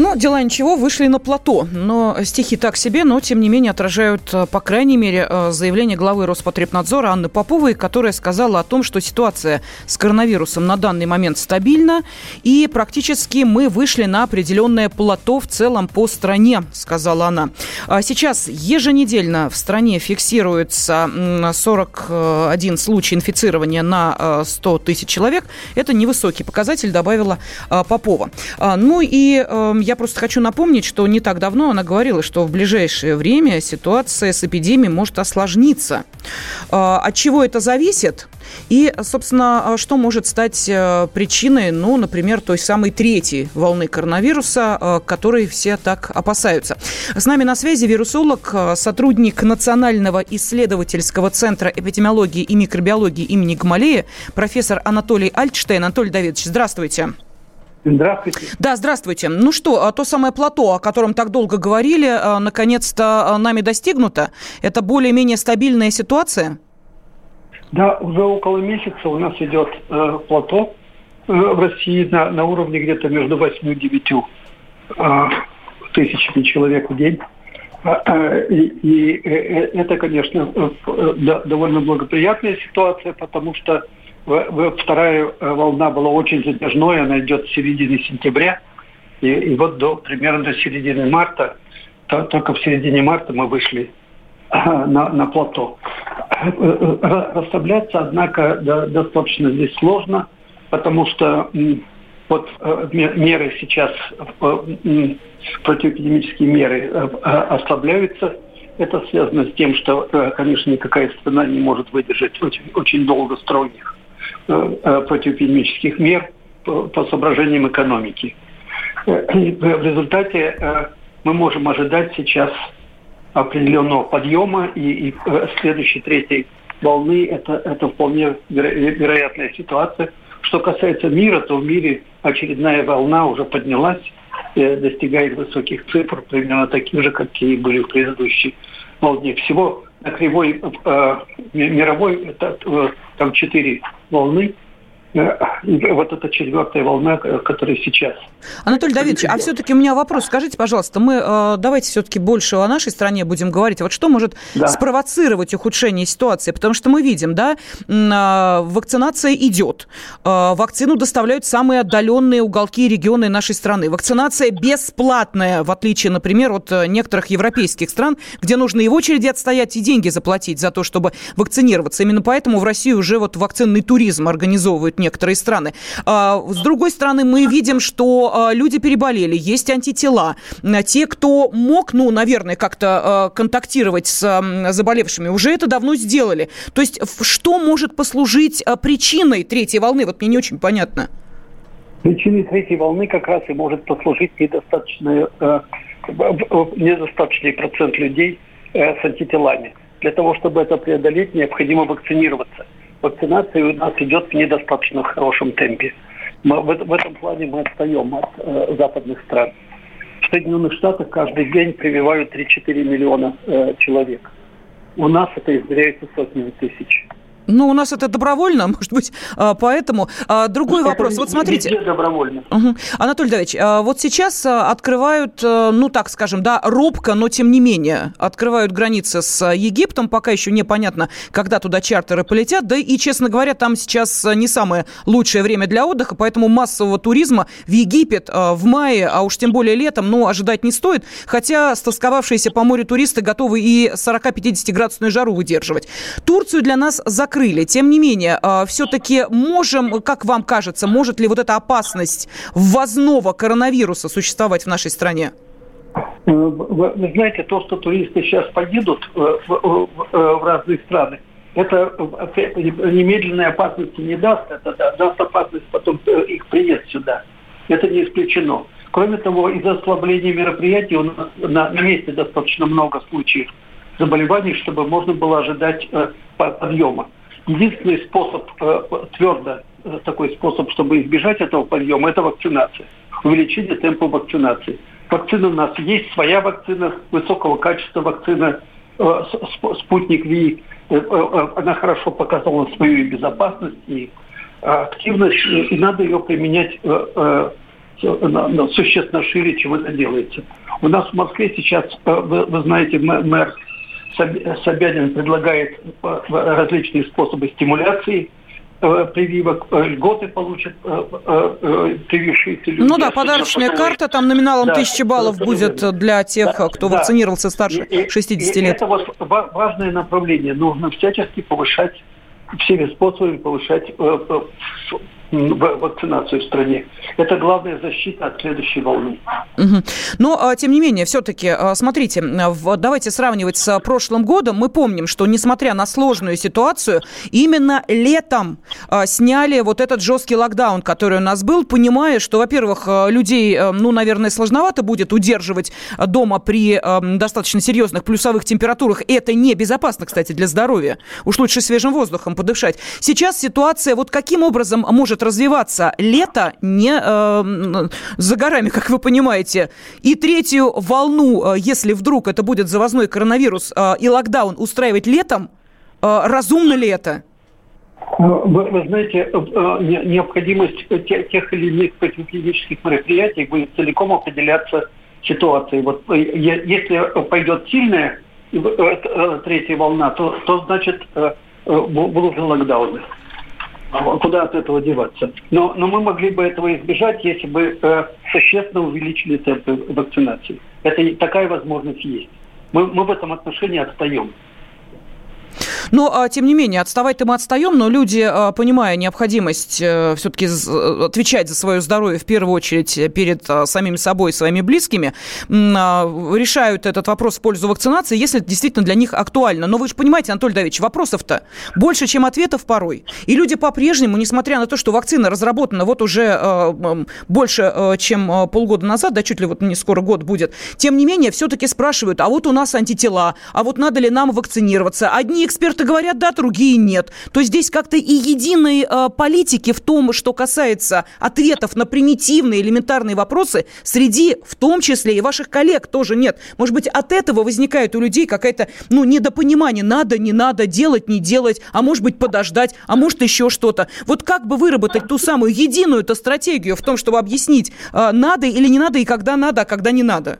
Ну, дела ничего, вышли на плато. Но стихи так себе, но, тем не менее, отражают, э, по крайней мере, э, заявление главы Роспотребнадзора Анны Поповой, которая сказала о том, что ситуация с коронавирусом на данный момент стабильна, и практически мы вышли на определенное плато в целом по стране, сказала она. А сейчас еженедельно в стране фиксируется 41 случай инфицирования на 100 э, тысяч человек. Это невысокий показатель, добавила Попова. А, ну и я просто хочу напомнить, что не так давно она говорила, что в ближайшее время ситуация с эпидемией может осложниться. А, от чего это зависит? И, собственно, что может стать э, причиной, ну, например, той самой третьей волны коронавируса, э, которой все так опасаются. С нами на связи вирусолог, э, сотрудник Национального исследовательского центра эпидемиологии и микробиологии имени Гамалея, профессор Анатолий Альтштейн. Анатолий Давидович, здравствуйте. Здравствуйте. Да, здравствуйте. Ну что, а то самое плато, о котором так долго говорили, а, наконец-то а, нами достигнуто? Это более-менее стабильная ситуация? Да, уже около месяца у нас идет э, плато э, в России на, на уровне где-то между 8 и 9 э, тысячами человек в день. И, и э, это, конечно, э, довольно благоприятная ситуация, потому что Вторая э, волна была очень затяжной, она идет с середины сентября. И, и вот до, примерно до середины марта, то, только в середине марта мы вышли э, на, на плато. Э, расслабляться, однако, да, достаточно здесь сложно, потому что вот меры сейчас, противоэпидемические меры ослабляются. Это связано с тем, что, конечно, никакая страна не может выдержать очень, очень долго строгих противоэпидемических мер по, соображениям экономики. Э, в результате мы можем ожидать сейчас определенного подъема, и, и следующей третьей волны это, это вполне веро- вероятная ситуация. Что касается мира, то в мире очередная волна уже поднялась, достигает высоких цифр, примерно таких же, какие были в предыдущей волне. Всего на кривой э, мировой это, э, там четыре волны. Э, вот эта четвертая волна, э, которая сейчас. Анатолий Давидович, а все-таки у меня вопрос. Скажите, пожалуйста, мы э, давайте все-таки больше о нашей стране будем говорить. Вот что может да. спровоцировать ухудшение ситуации? Потому что мы видим, да, вакцинация идет. Вакцину доставляют самые отдаленные уголки и регионы нашей страны. Вакцинация бесплатная, в отличие, например, от некоторых европейских стран, где нужно и в очереди отстоять, и деньги заплатить за то, чтобы вакцинироваться. Именно поэтому в России уже вот вакцинный туризм организовывают некоторые страны. А, с другой стороны, мы видим, что а, люди переболели, есть антитела. Те, кто мог, ну, наверное, как-то а, контактировать с заболевшими, уже это давно сделали. То есть что может послужить причиной третьей волны? Вот мне не очень понятно. Причиной третьей волны как раз и может послужить недостаточный, э, недостаточный процент людей э, с антителами. Для того, чтобы это преодолеть, необходимо вакцинироваться – вакцинация у нас идет в недостаточно хорошем темпе. Мы, в, в этом плане мы отстаем от э, западных стран. В Соединенных Штатах каждый день прививают 3-4 миллиона э, человек. У нас это измеряется сотнями тысяч. Ну, у нас это добровольно, может быть, а, поэтому. А, другой это вопрос. Вот смотрите. добровольно. Угу. Анатолий Давидович, а, вот сейчас открывают, ну, так скажем, да, робко, но тем не менее, открывают границы с Египтом. Пока еще непонятно, когда туда чартеры полетят. Да и, честно говоря, там сейчас не самое лучшее время для отдыха, поэтому массового туризма в Египет в мае, а уж тем более летом, ну, ожидать не стоит. Хотя стосковавшиеся по морю туристы готовы и 40-50 градусную жару выдерживать. Турцию для нас закрыли закрыли. Тем не менее, а, все-таки можем, как вам кажется, может ли вот эта опасность ввозного коронавируса существовать в нашей стране? Э, вы знаете, то, что туристы сейчас поедут э, в, в разные страны, это немедленной опасности не даст, это даст опасность потом э, их приезд сюда. Это не исключено. Кроме того, из-за ослабления мероприятий у нас на, на месте достаточно много случаев заболеваний, чтобы можно было ожидать подъема. Единственный способ твердо, такой способ, чтобы избежать этого подъема, это вакцинация. Увеличение темпа вакцинации. Вакцина у нас есть, своя вакцина, высокого качества вакцина, спутник Ви. Она хорошо показала свою безопасность и активность, и надо ее применять существенно шире, чем это делается. У нас в Москве сейчас, э, вы знаете, мэр Собянин предлагает э, различные способы стимуляции э, прививок, льготы получат привившиеся люди. Ну да, подарочная карта, там номиналом да, тысячи баллов да, будет для тех, да, кто да. вакцинировался старше и, 60 и, лет. это вот важное направление. Нужно всячески повышать всеми способами повышать вакцинацию в стране. Это главная защита от следующей волны. Угу. Но, а, тем не менее, все-таки, а, смотрите, давайте сравнивать с прошлым годом. Мы помним, что, несмотря на сложную ситуацию, именно летом а, сняли вот этот жесткий локдаун, который у нас был, понимая, что, во-первых, людей, ну, наверное, сложновато будет удерживать дома при достаточно серьезных плюсовых температурах. Это небезопасно, кстати, для здоровья. Уж лучше свежим воздухом подышать. Сейчас ситуация вот каким образом может может развиваться лето не э, за горами, как вы понимаете. И третью волну, э, если вдруг это будет завозной коронавирус э, и локдаун устраивать летом, э, разумно ли это? Ну, вы, вы знаете, э, необходимость тех или иных противоэпидемических мероприятий будет целиком определяться ситуацией. Вот если пойдет сильная третья волна, то, то значит будут локдауны. Куда от этого деваться? Но, но мы могли бы этого избежать, если бы э, существенно увеличили темпы вакцинации. Это такая возможность есть. Мы, мы в этом отношении отстаем. Но, а, тем не менее, отставать-то мы отстаем, но люди, а, понимая необходимость э, все-таки отвечать за свое здоровье в первую очередь перед а, самими собой своими близкими, решают этот вопрос в пользу вакцинации, если это действительно для них актуально. Но вы же понимаете, Анатолий Давидович, вопросов-то больше, чем ответов порой. И люди по-прежнему, несмотря на то, что вакцина разработана вот уже больше, чем полгода назад, да чуть ли вот не скоро год будет, тем не менее, все-таки спрашивают, а вот у нас антитела, а вот надо ли нам вакцинироваться? Одни эксперты эксперты говорят да, другие нет. То здесь как-то и единой э, политики в том, что касается ответов на примитивные элементарные вопросы, среди, в том числе и ваших коллег, тоже нет. Может быть, от этого возникает у людей какая-то, ну, недопонимание, надо, не надо, делать, не делать, а может быть, подождать, а может, еще что-то. Вот как бы выработать ту самую единую-то стратегию в том, чтобы объяснить, э, надо или не надо, и когда надо, а когда не надо?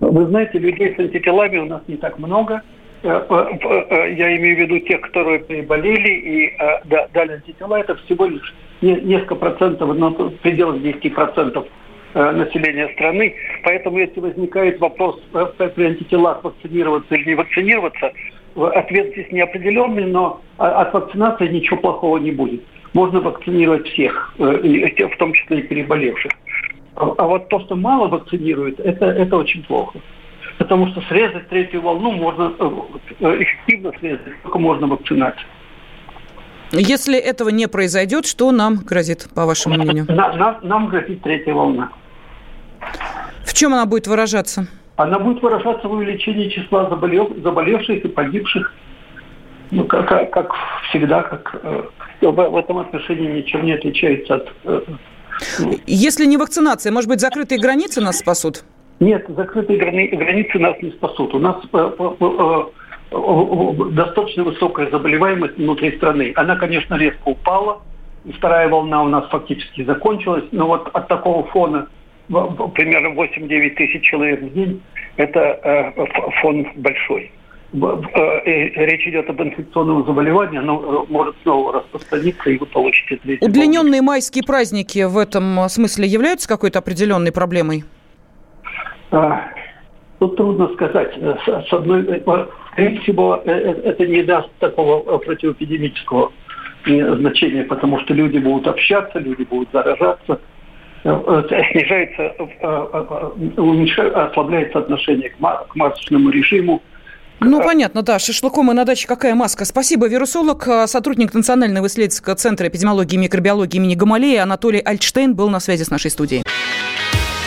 Вы знаете, людей с антителами у нас не так много – я имею в виду тех, которые переболели и дали антитела, это всего лишь несколько процентов, но в пределах 10 процентов населения страны. Поэтому если возникает вопрос при антителах вакцинироваться или не вакцинироваться, ответ здесь неопределенный, но от вакцинации ничего плохого не будет. Можно вакцинировать всех, в том числе и переболевших. А, а вот то, что мало вакцинирует, это, это очень плохо. Потому что срезать третью волну можно э, э, эффективно срезать, только можно вакцинацией. Если этого не произойдет, что нам грозит, по вашему мнению? На, на, нам грозит третья волна. В чем она будет выражаться? Она будет выражаться в увеличении числа заболев, заболевших и погибших. Ну, как, как всегда, как э, в, этом отношении ничем не отличается от... Э, Если не вакцинация, может быть, закрытые границы нас спасут? Нет, закрытые границы нас не спасут. У нас э, э, э, достаточно высокая заболеваемость внутри страны. Она, конечно, резко упала. Вторая волна у нас фактически закончилась. Но вот от такого фона примерно 8-9 тысяч человек в день, это фон большой. Речь идет об инфекционном заболевании, оно может снова распространиться, и вы получите... Удлиненные майские праздники в этом смысле являются какой-то определенной проблемой? А, тут трудно сказать. С одной, э, скорее всего, э, э, это не даст такого противоэпидемического значения, потому что люди будут общаться, люди будут заражаться, снижается, ослабляется отношение к масочному режиму. Ну, понятно, да. Шашлыком и на даче какая маска. Спасибо. Вирусолог, сотрудник Национального исследовательского центра эпидемиологии и микробиологии имени Гамалея Анатолий Альтштейн был на связи с нашей студией.